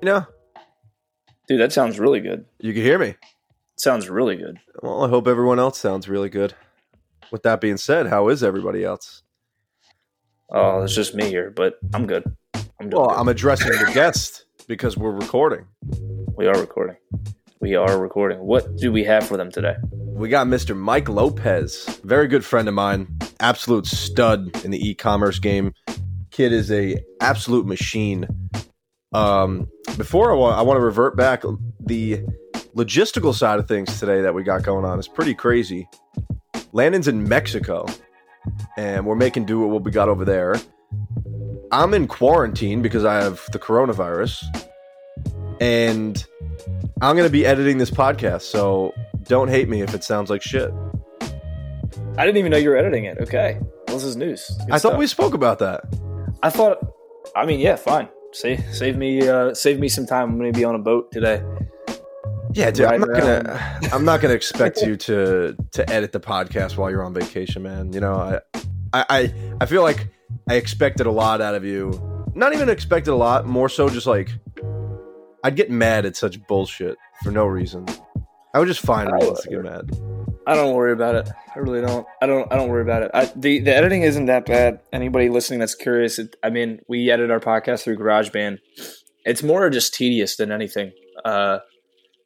You know, Dude, that sounds really good. you can hear me. Sounds really good. Well, I hope everyone else sounds really good. With that being said, how is everybody else? Oh, it's just me here, but I'm good. I'm Well, good. I'm addressing the guest because we're recording. we are recording. We are recording. What do we have for them today? We got Mr. Mike Lopez, very good friend of mine, absolute stud in the e-commerce game. Kid is a absolute machine. Um, before I want, I want to revert back the logistical side of things today that we got going on is pretty crazy. Landon's in Mexico, and we're making do with what we got over there. I'm in quarantine because I have the coronavirus, and I'm going to be editing this podcast, so don't hate me if it sounds like shit. I didn't even know you were editing it. Okay. Well, this is news. Good I thought we spoke about that. I thought. I mean, yeah, fine. Save save me uh, save me some time. I'm going to be on a boat today. Yeah, dude. I'm not gonna. I'm not gonna expect you to to edit the podcast while you're on vacation, man. You know, I, I, I, I feel like I expected a lot out of you. Not even expected a lot. More so, just like I'd get mad at such bullshit for no reason. I would just find reasons to get mad. I don't worry about it. I really don't. I don't. I don't worry about it. I, the the editing isn't that bad. Anybody listening that's curious, it, I mean, we edit our podcast through GarageBand. It's more just tedious than anything, uh,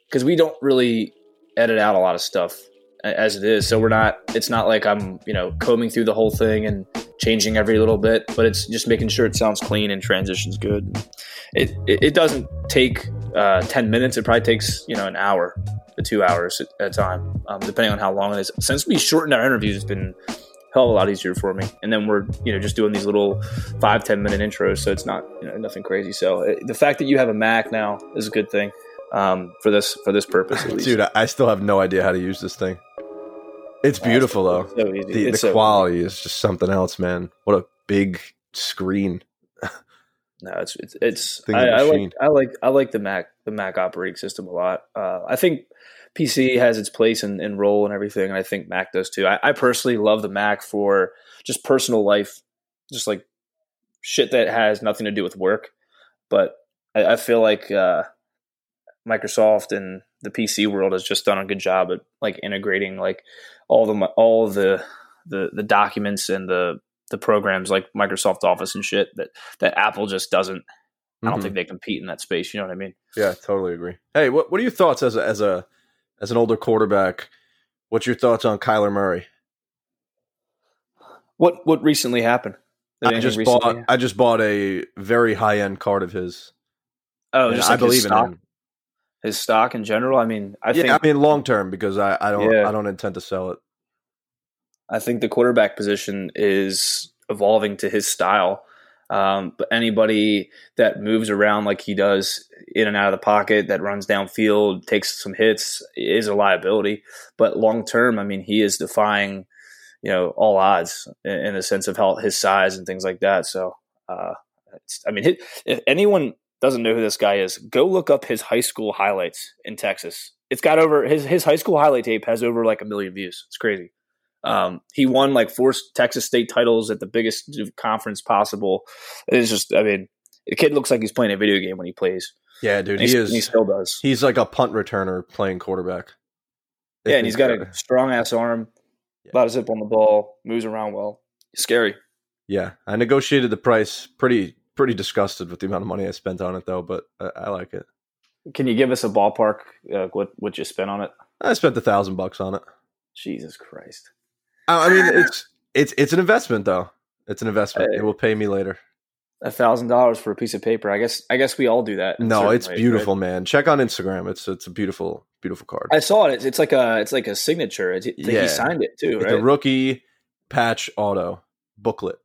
because we don't really edit out a lot of stuff as it is. So we're not. It's not like I'm you know combing through the whole thing and changing every little bit, but it's just making sure it sounds clean and transitions good. It it, it doesn't take uh, ten minutes. It probably takes you know an hour to two hours at a time, um, depending on how long it is. Since we shortened our interviews, it's been hell of a lot easier for me. And then we're you know just doing these little five ten minute intros, so it's not you know nothing crazy. So it, the fact that you have a Mac now is a good thing um, for this for this purpose. At least. Dude, I, still have no idea how to use this thing. It's beautiful though. It's so easy. The, the so quality is just something else, man. What a big screen. No, it's it's, it's I, I like. I like I like the Mac the Mac operating system a lot. Uh, I think PC has its place and, and role and everything, and I think Mac does too. I, I personally love the Mac for just personal life, just like shit that has nothing to do with work. But I, I feel like uh, Microsoft and the PC world has just done a good job at like integrating like all the all the the, the documents and the the programs like Microsoft Office and shit that that Apple just doesn't. I don't think mm-hmm. they compete in that space. You know what I mean? Yeah, totally agree. Hey, what what are your thoughts as a, as a as an older quarterback? What's your thoughts on Kyler Murray? What what recently happened? Did I just bought? I just bought a very high end card of his. Oh, just I like his believe in him. his stock in general. I mean, I yeah, think I mean long term because I, I don't Yeah. I don't intend to sell it. I think the quarterback position is evolving to his style. Um, but anybody that moves around like he does in and out of the pocket, that runs downfield, takes some hits, is a liability. But long term, I mean, he is defying, you know, all odds in, in the sense of how his size and things like that. So, uh, I mean, if anyone doesn't know who this guy is, go look up his high school highlights in Texas. It's got over his his high school highlight tape has over like a million views. It's crazy. Um, he won like four Texas state titles at the biggest conference possible. It's just, I mean, the kid looks like he's playing a video game when he plays. Yeah, dude, he he, and he still does. He's like a punt returner playing quarterback. yeah, and he's got a strong ass arm, Yeah. a lot of zip on the ball, moves around well. Scary. Yeah, I negotiated the price. Pretty pretty disgusted with the amount of money I spent on it though, but I, I like it. Can you give us a ballpark? Uh, what what you spent on it? I spent a thousand bucks on it. Jesus Christ! I mean, it's it's it's an investment though. It's an investment. It will pay me later. A thousand dollars for a piece of paper. I guess I guess we all do that. No, it's ways, beautiful, right? man. Check on Instagram. It's it's a beautiful beautiful card. I saw it. It's, it's like a it's like a signature. It's, Yeah. He signed it too, right? a rookie patch auto booklet.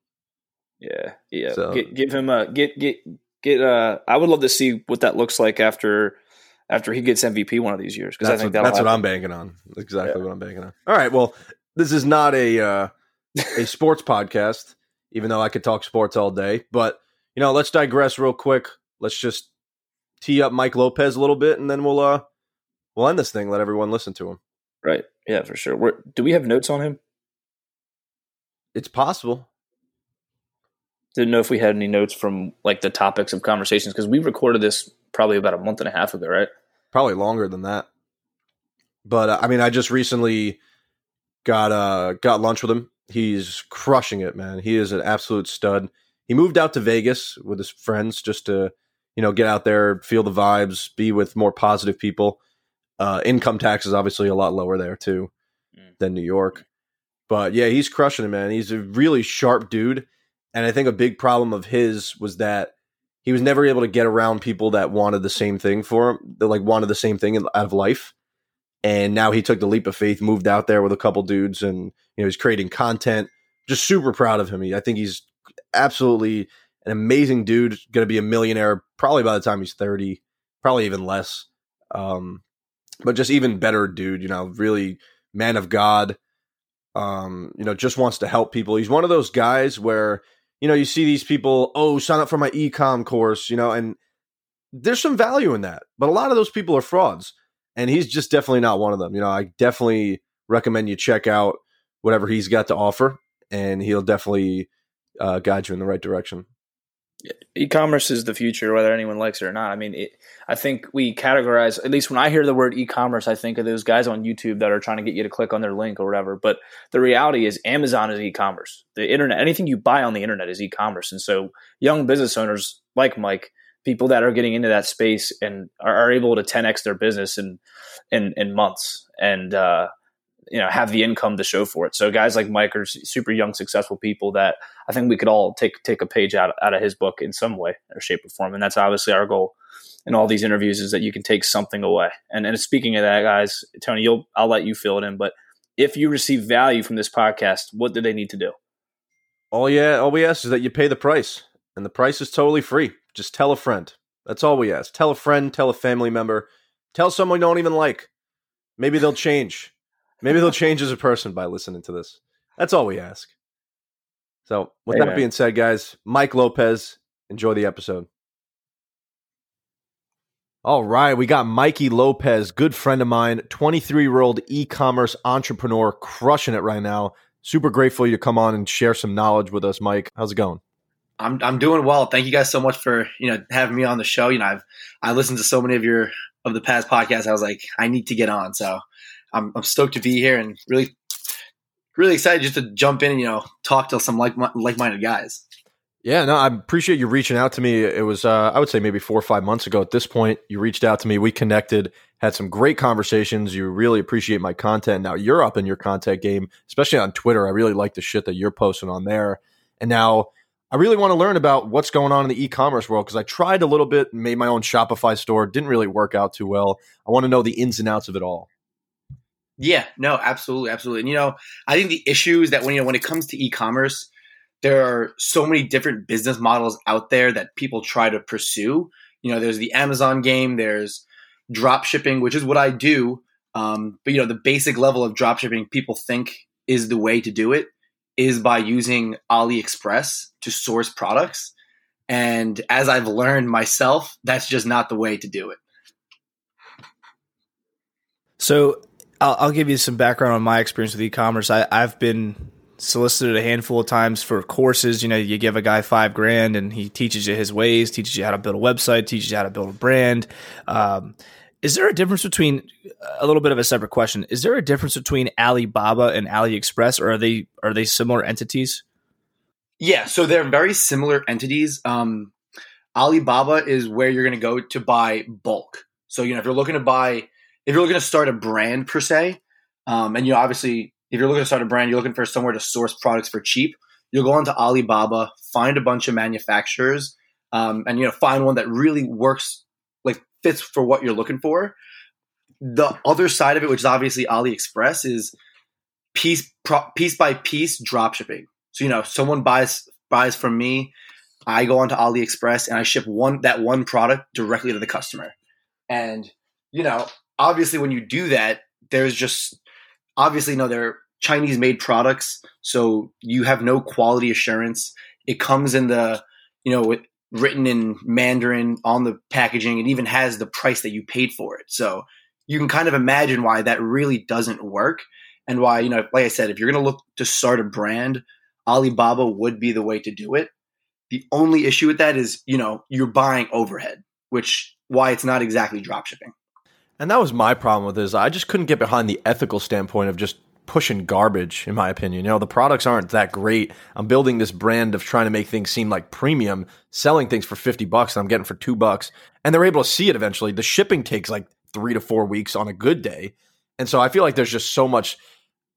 Yeah, yeah. So- Get, give him a get get get. Uh, I would love to see what that looks like after after he gets MVP one of these years because I think what, that's what. I'm banking on. Exactly what I'm banking on. All right. Well, this is not a uh, a sports podcast, even though I could talk sports all day. But you know, let's digress real quick. Let's just tee up Mike Lopez a little bit, and then we'll uh we'll end this thing. Let everyone listen to him. right. Yeah, for sure. We're, do we have notes on him? It's possible. Didn't know if we had any notes from like the topics of conversations because we recorded this probably about a month and a half ago, right? Probably longer than that. But uh, I mean, I just recently got uh got lunch with him. He's crushing it, man. He is an absolute stud. He moved out to Vegas with his friends just to, you know, get out there, feel the vibes, be with more positive people. Uh, income tax is obviously a lot lower there too mm. than New York. But yeah, he's crushing it, man. He's a really sharp dude. And I think a big problem of his was that he was never able to get around people that wanted the same thing for him, that like wanted the same thing out of life. And now he took the leap of faith, moved out there with a couple dudes, and you know he's creating content. Just super proud of him. I think he's absolutely an amazing dude. Going to be a millionaire probably by the time he's thirty, probably even less. Um, but just even better dude. You know, really man of God. Um, you know, just wants to help people. He's one of those guys where you know, you see these people, oh, sign up for my ecom course, you know, and there's some value in that. But a lot of those people are frauds. And he's just definitely not one of them. You know, I definitely recommend you check out whatever he's got to offer, and he'll definitely uh, guide you in the right direction e-commerce is the future whether anyone likes it or not i mean it, i think we categorize at least when i hear the word e-commerce i think of those guys on youtube that are trying to get you to click on their link or whatever but the reality is amazon is e-commerce the internet anything you buy on the internet is e-commerce and so young business owners like mike people that are getting into that space and are, are able to 10x their business in in, in months and uh, you know have the income to show for it. So guys like Mike are super young, successful people that I think we could all take take a page out out of his book in some way or shape or form, and that's obviously our goal in all these interviews is that you can take something away. And and speaking of that, guys, Tony, you'll I'll let you fill it in, but if you receive value from this podcast, what do they need to do? All yeah, all we ask is that you pay the price, and the price is totally free. Just tell a friend. That's all we ask. Tell a friend, tell a family member, tell someone you don't even like. Maybe they'll change. Maybe they'll change as a person by listening to this. That's all we ask. So, with that being said, guys, Mike Lopez, enjoy the episode. All right, we got Mikey Lopez, good friend of mine, 23 year old e commerce entrepreneur, crushing it right now. Super grateful you to come on and share some knowledge with us, Mike. How's it going? I'm I'm doing well. Thank you guys so much for you know having me on the show. You know, I've I listened to so many of your of the past podcasts. I was like, I need to get on. So I'm, I'm stoked to be here and really, really excited just to jump in and you know talk to some like like minded guys. Yeah, no, I appreciate you reaching out to me. It was, uh, I would say, maybe four or five months ago. At this point, you reached out to me. We connected, had some great conversations. You really appreciate my content. Now you're up in your content game, especially on Twitter. I really like the shit that you're posting on there. And now I really want to learn about what's going on in the e-commerce world because I tried a little bit, and made my own Shopify store, didn't really work out too well. I want to know the ins and outs of it all. Yeah, no, absolutely, absolutely. And you know, I think the issue is that when you know when it comes to e-commerce, there are so many different business models out there that people try to pursue. You know, there's the Amazon game, there's drop shipping, which is what I do. Um, but you know, the basic level of drop shipping people think is the way to do it is by using AliExpress to source products. And as I've learned myself, that's just not the way to do it. So I'll, I'll, give you some background on my experience with e-commerce. I've been solicited a handful of times for courses. You know, you give a guy five grand and he teaches you his ways, teaches you how to build a website, teaches you how to build a brand. Um, is there a difference between a little bit of a separate question? Is there a difference between Alibaba and AliExpress, or are they are they similar entities? Yeah, so they're very similar entities. Um, Alibaba is where you're going to go to buy bulk. So you know, if you're looking to buy if you're looking to start a brand per se, um, and you know, obviously, if you're looking to start a brand, you're looking for somewhere to source products for cheap. You'll go onto Alibaba, find a bunch of manufacturers, um, and you know, find one that really works, fits for what you're looking for. The other side of it, which is obviously AliExpress, is piece pro- piece by piece drop shipping. So you know, someone buys buys from me, I go onto AliExpress and I ship one that one product directly to the customer. And you know, obviously when you do that, there's just obviously no they're Chinese made products, so you have no quality assurance. It comes in the you know written in Mandarin on the packaging. It even has the price that you paid for it. So you can kind of imagine why that really doesn't work and why you know like I said, if you're going to look to start a brand, Alibaba would be the way to do it. The only issue with that is, you know, you're buying overhead, which why it's not exactly drop shipping. And that was my problem with this. I just couldn't get behind the ethical standpoint of just pushing garbage, in my opinion. You know, the products aren't that great. I'm building this brand of trying to make things seem like premium, selling things for 50 bucks and I'm getting for two bucks. And they're able to see it eventually. The shipping takes like three to four weeks on a good day. And so I feel like there's just so much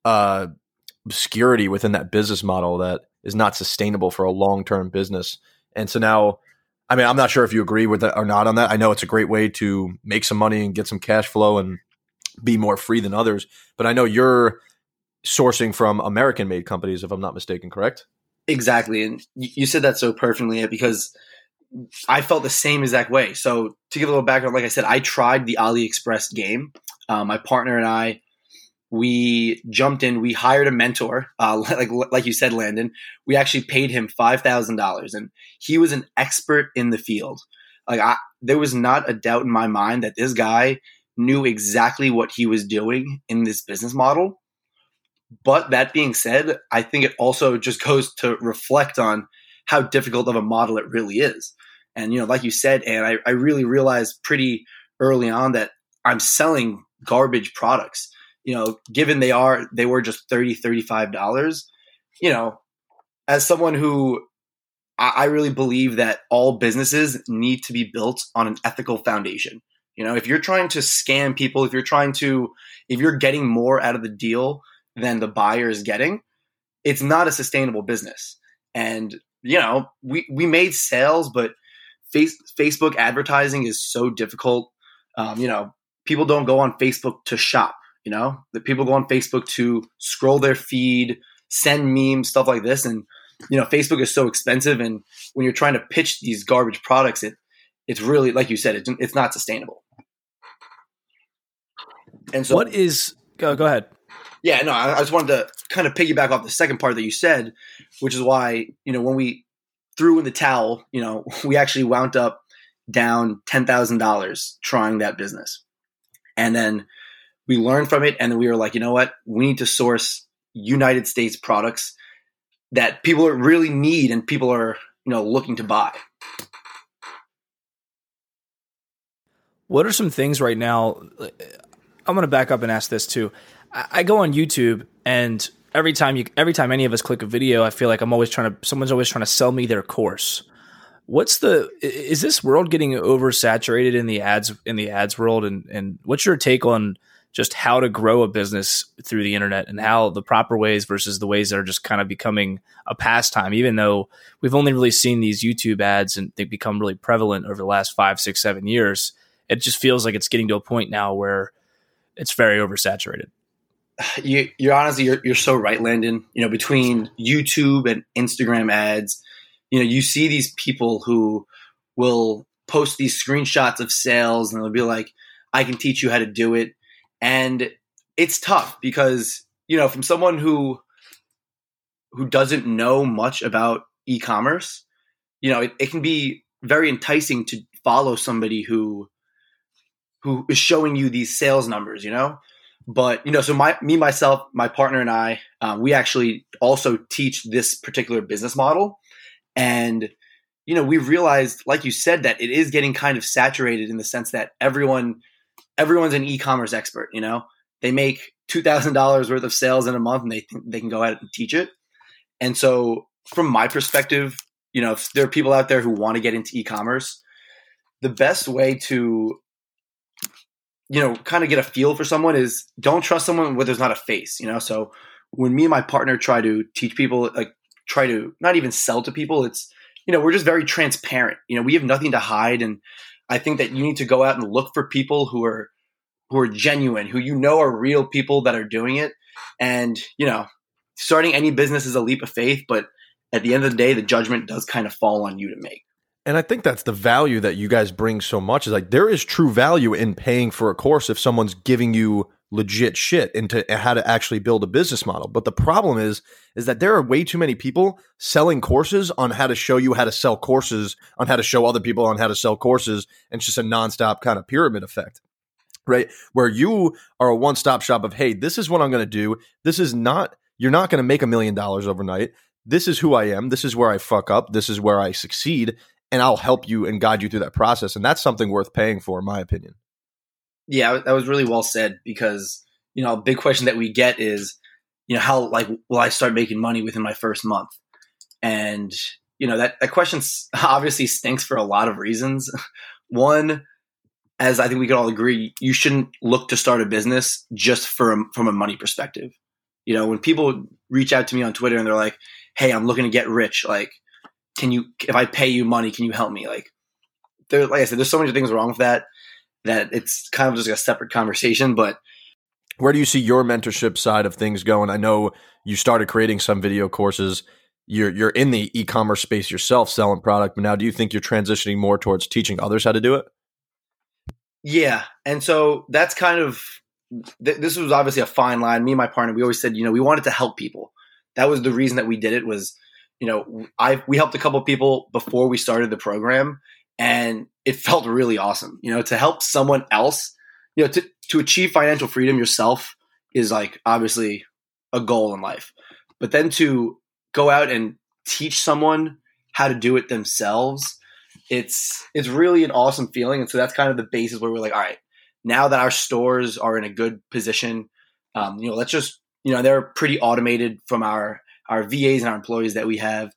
uh, obscurity within that business model that is not sustainable for a long term business. And so now, I mean, I'm not sure if you agree with that or not on that. I know it's a great way to make some money and get some cash flow and be more free than others. But I know you're sourcing from American made companies, if I'm not mistaken, correct? Exactly. And you said that so perfectly because I felt the same exact way. So to give a little background, like I said, I tried the AliExpress game. Um, my partner and I, we jumped in. We hired a mentor, uh, like like you said, Landon. We actually paid him five thousand dollars, and he was an expert in the field. Like I, there was not a doubt in my mind that this guy knew exactly what he was doing in this business model. But that being said, I think it also just goes to reflect on how difficult of a model it really is. And, you know, like you said, and I, I really realized pretty early on that I'm selling garbage products. You know, given they are, they were just 30 $35, you know, as someone who I, I really believe that all businesses need to be built on an ethical foundation. You know, if you're trying to scam people, if you're trying to, if you're getting more out of the deal than the buyer is getting, it's not a sustainable business. And you know, we we made sales, but face, Facebook advertising is so difficult. Um, you know, people don't go on Facebook to shop. You know, the people go on Facebook to scroll their feed, send memes, stuff like this, and you know, Facebook is so expensive, and when you're trying to pitch these garbage products, it it's really like you said, it's it's not sustainable. And so, what is go go ahead? Yeah, no, I, I just wanted to kind of piggyback off the second part that you said, which is why you know when we threw in the towel, you know, we actually wound up down ten thousand dollars trying that business, and then we learned from it, and then we were like, you know what, we need to source United States products that people really need and people are you know looking to buy. What are some things right now? I'm going to back up and ask this too. I go on YouTube and every time you every time any of us click a video, I feel like I'm always trying to someone's always trying to sell me their course. What's the is this world getting oversaturated in the ads in the ads world and and what's your take on just how to grow a business through the internet and how the proper ways versus the ways that are just kind of becoming a pastime even though we've only really seen these youtube ads and they've become really prevalent over the last five six seven years it just feels like it's getting to a point now where it's very oversaturated you, you're honestly you're, you're so right, Landon. You know, between YouTube and Instagram ads, you know, you see these people who will post these screenshots of sales and they'll be like, "I can teach you how to do it," and it's tough because you know, from someone who who doesn't know much about e-commerce, you know, it, it can be very enticing to follow somebody who who is showing you these sales numbers, you know? But you know so my me myself my partner and i uh, we actually also teach this particular business model. And you know we realized like you said that it is getting kind of saturated in the sense that everyone everyone's an e-commerce expert you know? They make $2000 worth of sales in a month and they they can go out and teach it. And so from my perspective you know if there are people out there who want to get into e-commerce the best way to you know, kind of get a feel for someone is don't trust someone where there's not a face, you know? So when me and my partner try to teach people, like try to not even sell to people, it's, you know, we're just very transparent. You know, we have nothing to hide. And I think that you need to go out and look for people who are, who are genuine, who you know are real people that are doing it. And, you know, starting any business is a leap of faith, but at the end of the day, the judgment does kind of fall on you to make. And I think that's the value that you guys bring so much is like there is true value in paying for a course if someone's giving you legit shit into how to actually build a business model. But the problem is is that there are way too many people selling courses on how to show you how to sell courses, on how to show other people on how to sell courses, and it's just a nonstop kind of pyramid effect. Right? Where you are a one-stop shop of, hey, this is what I'm going to do. This is not you're not going to make a million dollars overnight this is who I am. This is where I fuck up. This is where I succeed. And I'll help you and guide you through that process. And that's something worth paying for, in my opinion. Yeah, that was really well said because, you know, a big question that we get is, you know, how like will I start making money within my first month? And, you know, that, that question obviously stinks for a lot of reasons. One, as I think we could all agree, you shouldn't look to start a business just a, from a money perspective. You know, when people reach out to me on Twitter and they're like, "Hey, I'm looking to get rich. Like, can you? If I pay you money, can you help me?" Like, there, like I said, there's so many things wrong with that that it's kind of just a separate conversation. But where do you see your mentorship side of things going? I know you started creating some video courses. You're you're in the e-commerce space yourself, selling product. But now, do you think you're transitioning more towards teaching others how to do it? Yeah, and so that's kind of th- this was obviously a fine line. Me and my partner, we always said, you know, we wanted to help people. That was the reason that we did it. Was you know, I we helped a couple people before we started the program, and it felt really awesome. You know, to help someone else, you know, to to achieve financial freedom yourself is like obviously a goal in life, but then to go out and teach someone how to do it themselves it's it's really an awesome feeling. And so that's kind of the basis where we're like, all right, now that our stores are in a good position, um, you know, let's just you know they're pretty automated from our our VAs and our employees that we have.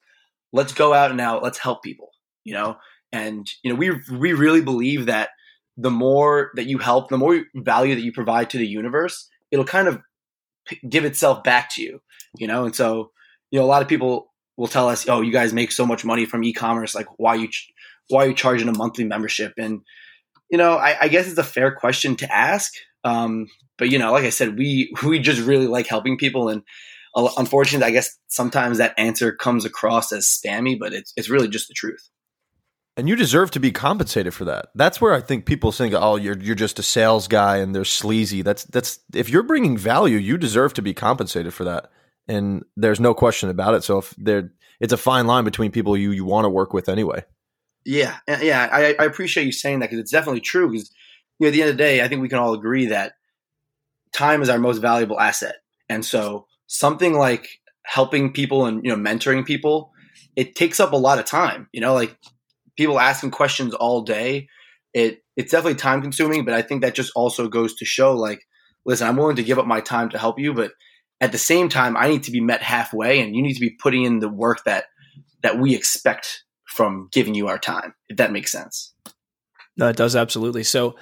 Let's go out and now let's help people. You know, and you know we we really believe that the more that you help, the more value that you provide to the universe, it'll kind of give itself back to you. You know, and so you know a lot of people will tell us, "Oh, you guys make so much money from e-commerce. Like, why you why are you charging a monthly membership? And you know, I, I guess it's a fair question to ask. Um, but you know, like I said, we we just really like helping people, and unfortunately, I guess sometimes that answer comes across as spammy, but it's it's really just the truth. And you deserve to be compensated for that. That's where I think people think, "Oh, you're you're just a sales guy and they're sleazy." That's that's if you're bringing value, you deserve to be compensated for that, and there's no question about it. So if there, it's a fine line between people you you want to work with anyway. Yeah, yeah, I, I appreciate you saying that because it's definitely true. Because you know, at the end of the day, I think we can all agree that time is our most valuable asset, and so something like helping people and you know mentoring people, it takes up a lot of time. You know, like people asking questions all day, it it's definitely time consuming. But I think that just also goes to show, like, listen, I'm willing to give up my time to help you, but at the same time, I need to be met halfway, and you need to be putting in the work that that we expect from giving you our time, if that makes sense. No, it does absolutely. So,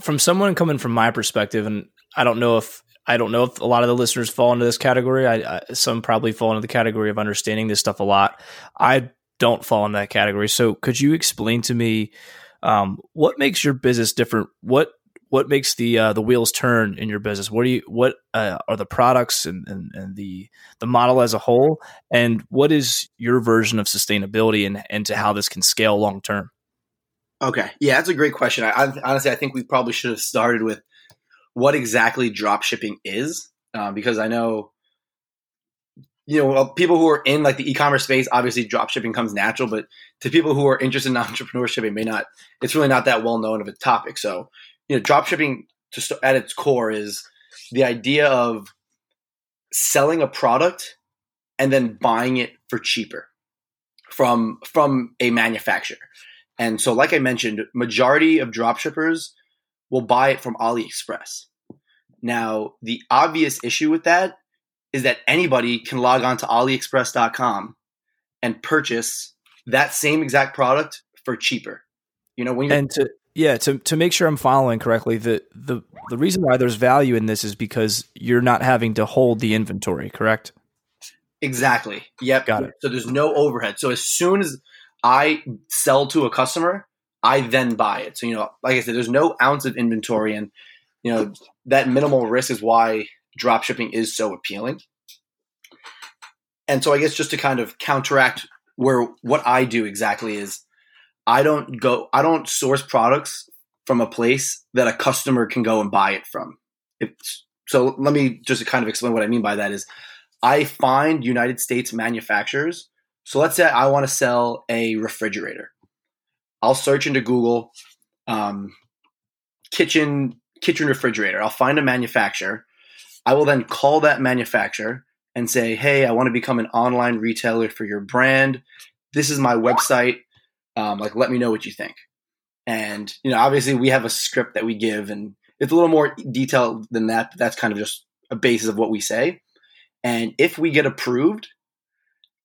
from someone coming from my perspective, and I don't know if I don't know if a lot of the listeners fall into this category. I, I, some probably fall into the category of understanding this stuff a lot. I don't fall in that category. So, could you explain to me um, what makes your business different? What what makes the uh, the wheels turn in your business? What do you what uh, are the products and, and, and the the model as a whole, and what is your version of sustainability and and to how this can scale long term? Okay, yeah, that's a great question. I, I, honestly I think we probably should have started with what exactly drop shipping is, uh, because I know you know people who are in like the e-commerce space obviously drop shipping comes natural but to people who are interested in entrepreneurship it may not it's really not that well known of a topic so you know, drop shipping to st- at its core is the idea of selling a product and then buying it for cheaper from from a manufacturer. And so, like I mentioned, majority of drop shippers will buy it from AliExpress. Now, the obvious issue with that is that anybody can log on to AliExpress.com and purchase that same exact product for cheaper. You know, when you and to yeah, to to make sure I'm following correctly, the the the reason why there's value in this is because you're not having to hold the inventory, correct? Exactly. Yep. Got it. So there's no overhead. So as soon as I sell to a customer, I then buy it. So you know, like I said, there's no ounce of inventory, and you know that minimal risk is why drop shipping is so appealing. And so I guess just to kind of counteract where what I do exactly is I don't go, I don't source products from a place that a customer can go and buy it from. It's, so let me just kind of explain what I mean by that is I find United States manufacturers. So let's say I want to sell a refrigerator. I'll search into Google um, kitchen kitchen refrigerator. I'll find a manufacturer. I will then call that manufacturer and say, "Hey, I want to become an online retailer for your brand. This is my website. Um, like, let me know what you think." And you know, obviously, we have a script that we give, and it's a little more detailed than that. But that's kind of just a basis of what we say. And if we get approved,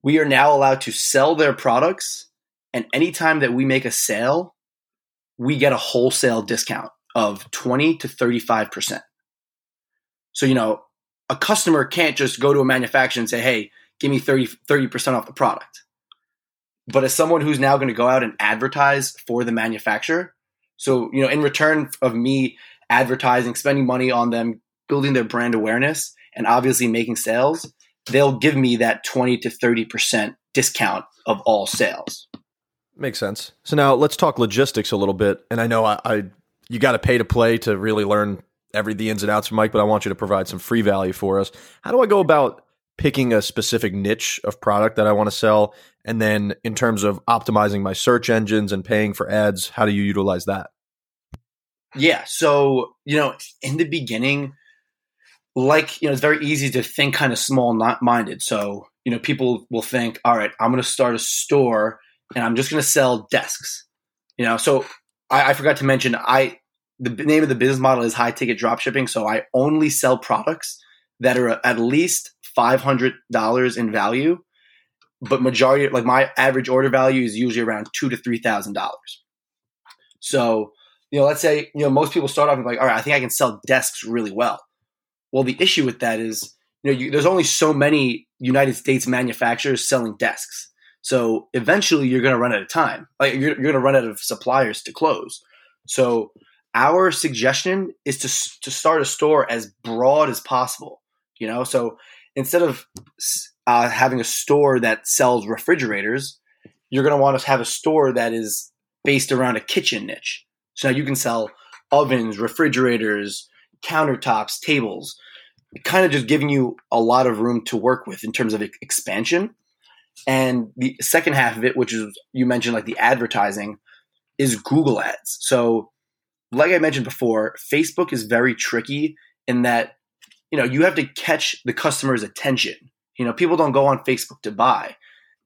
we are now allowed to sell their products. And anytime that we make a sale, we get a wholesale discount of 20 to 35%. So, you know, a customer can't just go to a manufacturer and say, hey, give me 30, 30% off the product. But as someone who's now going to go out and advertise for the manufacturer, so, you know, in return of me advertising, spending money on them, building their brand awareness, and obviously making sales, they'll give me that 20 to 30% discount of all sales. Makes sense. So now let's talk logistics a little bit. And I know I, I you got to pay to play to really learn every the ins and outs of Mike, but I want you to provide some free value for us. How do I go about picking a specific niche of product that I want to sell? And then in terms of optimizing my search engines and paying for ads, how do you utilize that? Yeah. So, you know, in the beginning, like, you know, it's very easy to think kind of small not minded. So, you know, people will think, all right, I'm going to start a store and I'm just going to sell desks. You know, so I, I forgot to mention, I, the name of the business model is high ticket drop shipping. So I only sell products that are at least $500 in value, but majority, like my average order value is usually around two to $3,000. So, you know, let's say, you know, most people start off like, all right, I think I can sell desks really well. Well, the issue with that is, you know, you, there's only so many United States manufacturers selling desks. So eventually you're going to run out of time. Like you're, you're going to run out of suppliers to close. So our suggestion is to, to start a store as broad as possible, you know? So instead of uh, having a store that sells refrigerators, you're going to want to have a store that is based around a kitchen niche. So now you can sell ovens, refrigerators, countertops, tables, kind of just giving you a lot of room to work with in terms of expansion. And the second half of it, which is you mentioned like the advertising, is Google ads. So, like I mentioned before, Facebook is very tricky in that you know you have to catch the customer's attention. You know, people don't go on Facebook to buy,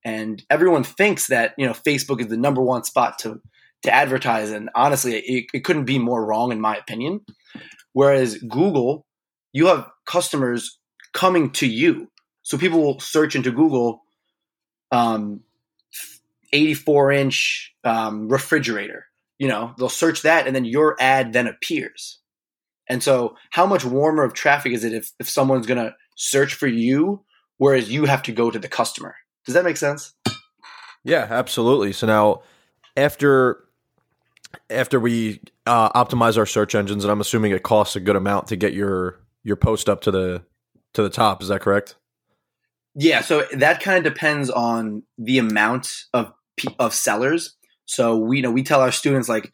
and everyone thinks that you know Facebook is the number one spot to to advertise. And honestly, it, it couldn't be more wrong in my opinion. Whereas Google, you have customers coming to you. So people will search into Google um, 84 inch um, refrigerator. You know, they'll search that and then your ad then appears. And so, how much warmer of traffic is it if, if someone's going to search for you, whereas you have to go to the customer? Does that make sense? Yeah, absolutely. So now, after after we uh, optimize our search engines, and I'm assuming it costs a good amount to get your your post up to the to the top. Is that correct? Yeah. So that kind of depends on the amount of of sellers. So we you know we tell our students like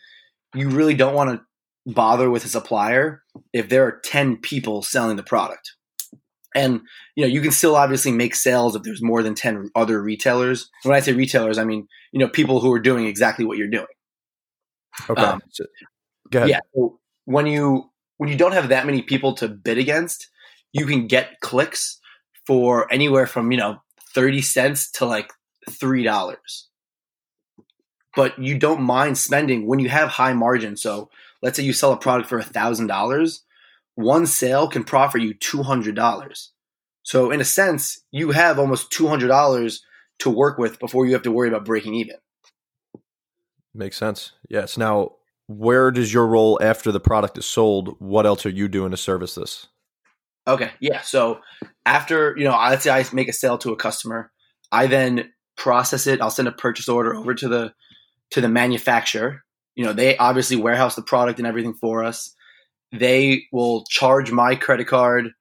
you really don't want to bother with a supplier if there are 10 people selling the product. And you know, you can still obviously make sales if there's more than 10 other retailers. When I say retailers, I mean, you know, people who are doing exactly what you're doing. Okay. Um, so. Yeah. So when you when you don't have that many people to bid against, you can get clicks for anywhere from you know thirty cents to like three dollars. But you don't mind spending when you have high margin. So let's say you sell a product for a thousand dollars, one sale can profit you two hundred dollars. So in a sense, you have almost two hundred dollars to work with before you have to worry about breaking even. Makes sense. Yes. Now, where does your role after the product is sold? What else are you doing to service this? Okay. Yeah. So after, you know, let's say I make a sale to a customer, I then process it. I'll send a purchase order over to the to the manufacturer. You know, they obviously warehouse the product and everything for us. They will charge my credit card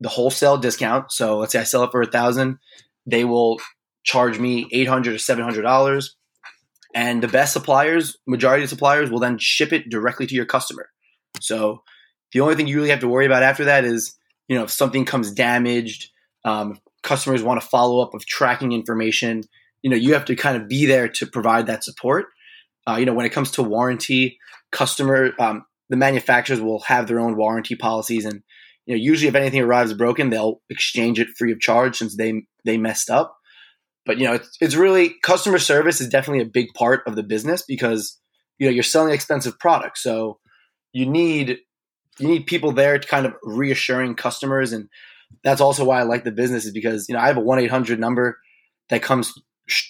the wholesale discount. So let's say I sell it for a thousand, they will charge me eight hundred or seven hundred dollars and the best suppliers, majority of suppliers, will then ship it directly to your customer. So the only thing you really have to worry about after that is, you know, if something comes damaged, um, customers want to follow up with tracking information. You know, you have to kind of be there to provide that support. Uh, you know, when it comes to warranty, customer, um, the manufacturers will have their own warranty policies, and you know, usually if anything arrives broken, they'll exchange it free of charge since they they messed up. But you know, it's, it's really customer service is definitely a big part of the business because you know you're selling expensive products, so you need you need people there to kind of reassuring customers, and that's also why I like the business is because you know I have a one eight hundred number that comes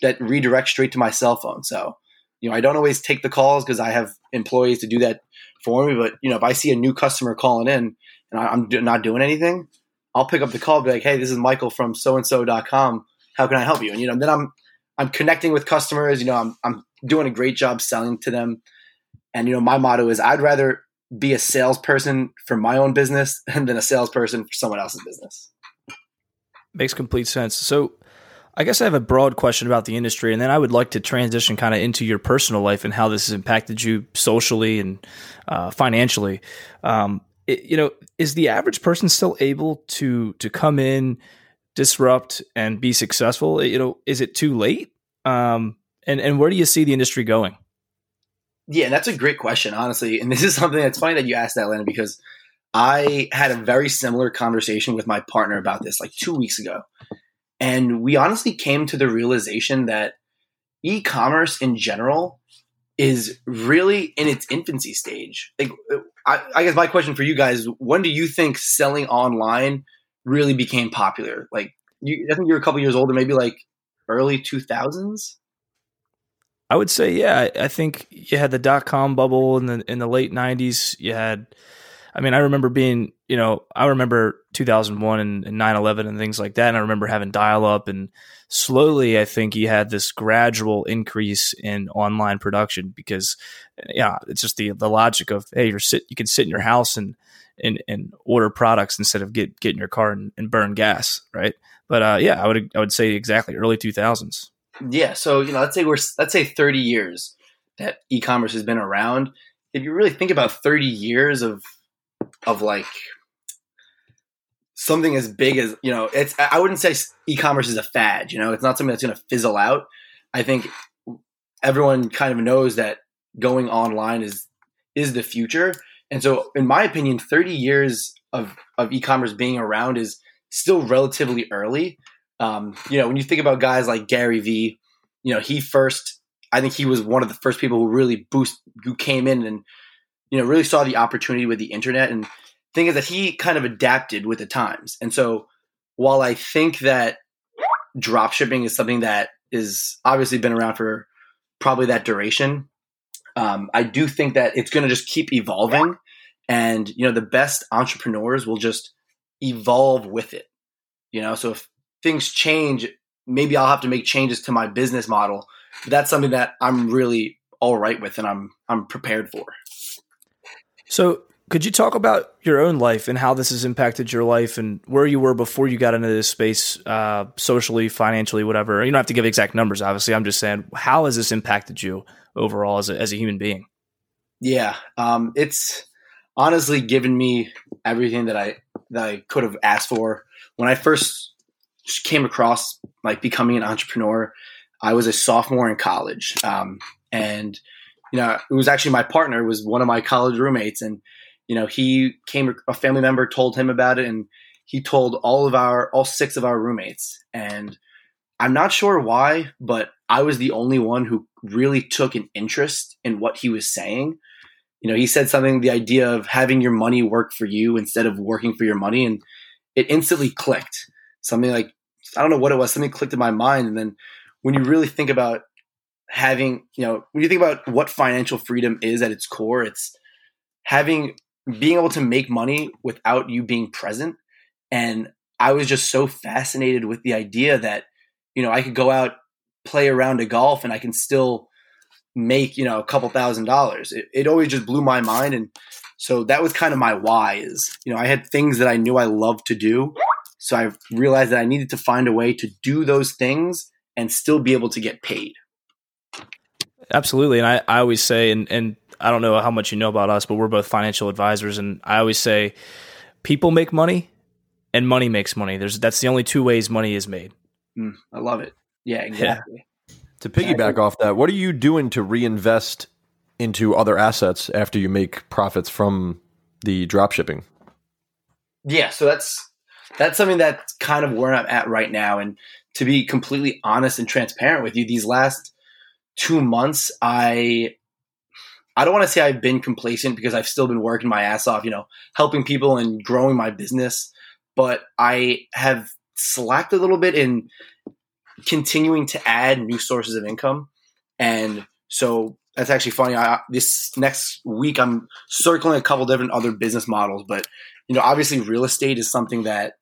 that redirects straight to my cell phone, so you know I don't always take the calls because I have employees to do that for me. But you know if I see a new customer calling in and I'm not doing anything, I'll pick up the call, be like, "Hey, this is Michael from so and so.com. How can I help you?" And you know, then I'm I'm connecting with customers. You know, I'm I'm doing a great job selling to them. And you know, my motto is I'd rather be a salesperson for my own business than a salesperson for someone else's business. Makes complete sense. So, I guess I have a broad question about the industry, and then I would like to transition kind of into your personal life and how this has impacted you socially and uh, financially. Um, it, you know, is the average person still able to to come in, disrupt, and be successful? You know, is it too late? Um, and and where do you see the industry going? Yeah, that's a great question, honestly. And this is something that's funny that you asked that, Landon, because I had a very similar conversation with my partner about this like two weeks ago. And we honestly came to the realization that e commerce in general is really in its infancy stage. Like, I, I, guess my question for you guys: When do you think selling online really became popular? Like, you, I think you're a couple years older, maybe like early two thousands. I would say, yeah. I think you had the dot com bubble in the in the late '90s. You had, I mean, I remember being, you know, I remember 2001 and, and 9/11 and things like that. And I remember having dial up, and slowly, I think you had this gradual increase in online production because, yeah, it's just the the logic of hey, you're sit, you can sit in your house and and and order products instead of get get in your car and, and burn gas, right? But uh, yeah, I would I would say exactly early 2000s. Yeah, so you know, let's say we're let's say 30 years that e-commerce has been around. If you really think about 30 years of of like something as big as you know, it's I wouldn't say e-commerce is a fad. You know, it's not something that's going to fizzle out. I think everyone kind of knows that going online is is the future. And so, in my opinion, 30 years of of e-commerce being around is still relatively early. Um, you know, when you think about guys like Gary Vee, you know, he first, I think he was one of the first people who really boost, who came in and, you know, really saw the opportunity with the internet. And thing is that he kind of adapted with the times. And so while I think that drop shipping is something that is obviously been around for probably that duration, um, I do think that it's going to just keep evolving. And, you know, the best entrepreneurs will just evolve with it. You know, so if things change, maybe I'll have to make changes to my business model. But that's something that I'm really all right with and I'm I'm prepared for. So could you talk about your own life and how this has impacted your life and where you were before you got into this space, uh, socially, financially, whatever? You don't have to give exact numbers, obviously. I'm just saying, how has this impacted you overall as a, as a human being? Yeah, um, it's honestly given me everything that I that I could have asked for. When I first came across like becoming an entrepreneur. I was a sophomore in college, um, and you know it was actually my partner was one of my college roommates, and you know he came a family member told him about it, and he told all of our all six of our roommates, and I'm not sure why, but I was the only one who really took an interest in what he was saying. You know, he said something the idea of having your money work for you instead of working for your money, and it instantly clicked. Something like I don't know what it was. Something clicked in my mind, and then when you really think about having, you know, when you think about what financial freedom is at its core, it's having being able to make money without you being present. And I was just so fascinated with the idea that, you know, I could go out, play around a golf, and I can still make, you know, a couple thousand dollars. It, it always just blew my mind. And so that was kind of my why is, you know, I had things that I knew I loved to do so I realized that I needed to find a way to do those things and still be able to get paid. Absolutely. And I, I always say, and, and I don't know how much you know about us, but we're both financial advisors. And I always say, people make money and money makes money. There's That's the only two ways money is made. Mm, I love it. Yeah, exactly. Yeah. To piggyback off that, what are you doing to reinvest into other assets after you make profits from the drop shipping? Yeah, so that's that's something that's kind of where I'm at right now. And to be completely honest and transparent with you, these last two months, I I don't want to say I've been complacent because I've still been working my ass off, you know, helping people and growing my business. But I have slacked a little bit in continuing to add new sources of income. And so that's actually funny. I, this next week, I'm circling a couple different other business models, but you know, obviously, real estate is something that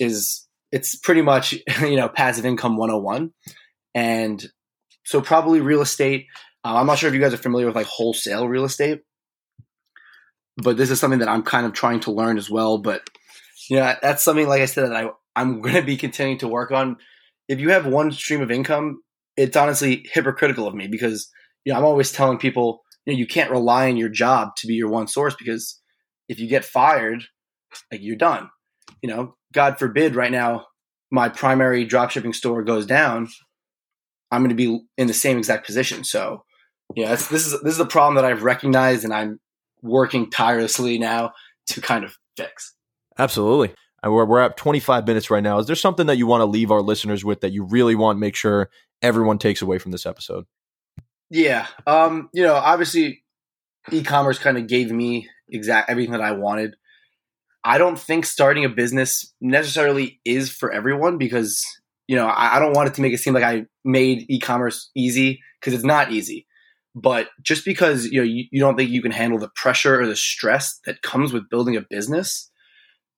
is it's pretty much you know passive income 101, and so probably real estate. Uh, I'm not sure if you guys are familiar with like wholesale real estate, but this is something that I'm kind of trying to learn as well. But you know, that's something like I said that I I'm going to be continuing to work on. If you have one stream of income, it's honestly hypocritical of me because you know I'm always telling people you know you can't rely on your job to be your one source because if you get fired, like you're done. You know, God forbid right now my primary dropshipping store goes down, I'm going to be in the same exact position. So, yeah, this is this is a problem that I've recognized and I'm working tirelessly now to kind of fix. Absolutely. And we're, we're at 25 minutes right now. Is there something that you want to leave our listeners with that you really want to make sure everyone takes away from this episode? Yeah. Um, you know, obviously e-commerce kind of gave me exact everything that I wanted. I don't think starting a business necessarily is for everyone because, you know, I, I don't want it to make it seem like I made e-commerce easy because it's not easy. But just because, you know, you, you don't think you can handle the pressure or the stress that comes with building a business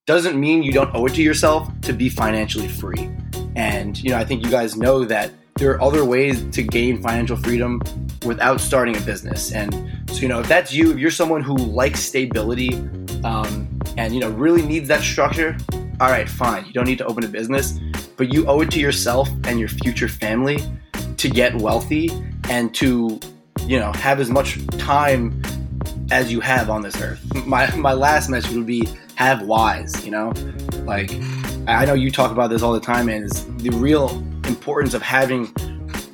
doesn't mean you don't owe it to yourself to be financially free. And, you know, I think you guys know that there are other ways to gain financial freedom without starting a business. And so, you know, if that's you, if you're someone who likes stability um, and, you know, really needs that structure, all right, fine. You don't need to open a business, but you owe it to yourself and your future family to get wealthy and to, you know, have as much time as you have on this earth. My, my last message would be have wise, you know? Like, I know you talk about this all the time, and it's the real importance of having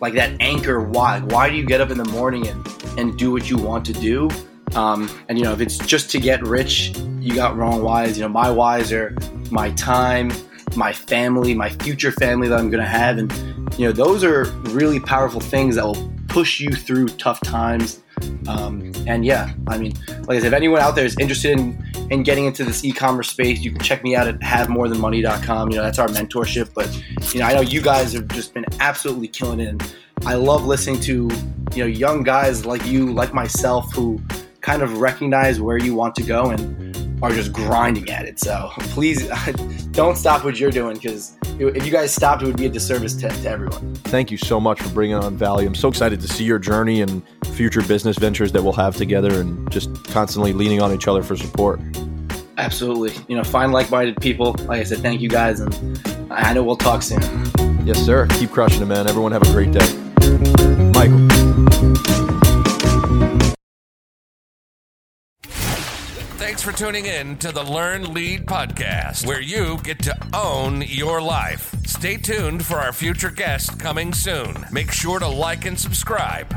like that anchor why. Why do you get up in the morning and, and do what you want to do? Um, and you know, if it's just to get rich, you got wrong whys. You know, my whys are my time, my family, my future family that I'm going to have, and you know, those are really powerful things that will push you through tough times. Um, and yeah, I mean, like I said, if anyone out there is interested in, in getting into this e-commerce space, you can check me out at havemorethanmoney.com. You know, that's our mentorship. But, you know, I know you guys have just been absolutely killing it. And I love listening to, you know, young guys like you, like myself, who kind of recognize where you want to go and are just grinding at it. So please don't stop what you're doing because if you guys stopped, it would be a disservice to, to, everyone. Thank you so much for bringing on Valley. I'm so excited to see your journey and future business ventures that we'll have together and just constantly leaning on each other for support. Absolutely. You know, find like minded people. Like I said, thank you guys. And I know we'll talk soon. Yes, sir. Keep crushing it, man. Everyone have a great day. Michael. Thanks for tuning in to the Learn Lead podcast, where you get to own your life. Stay tuned for our future guest coming soon. Make sure to like and subscribe.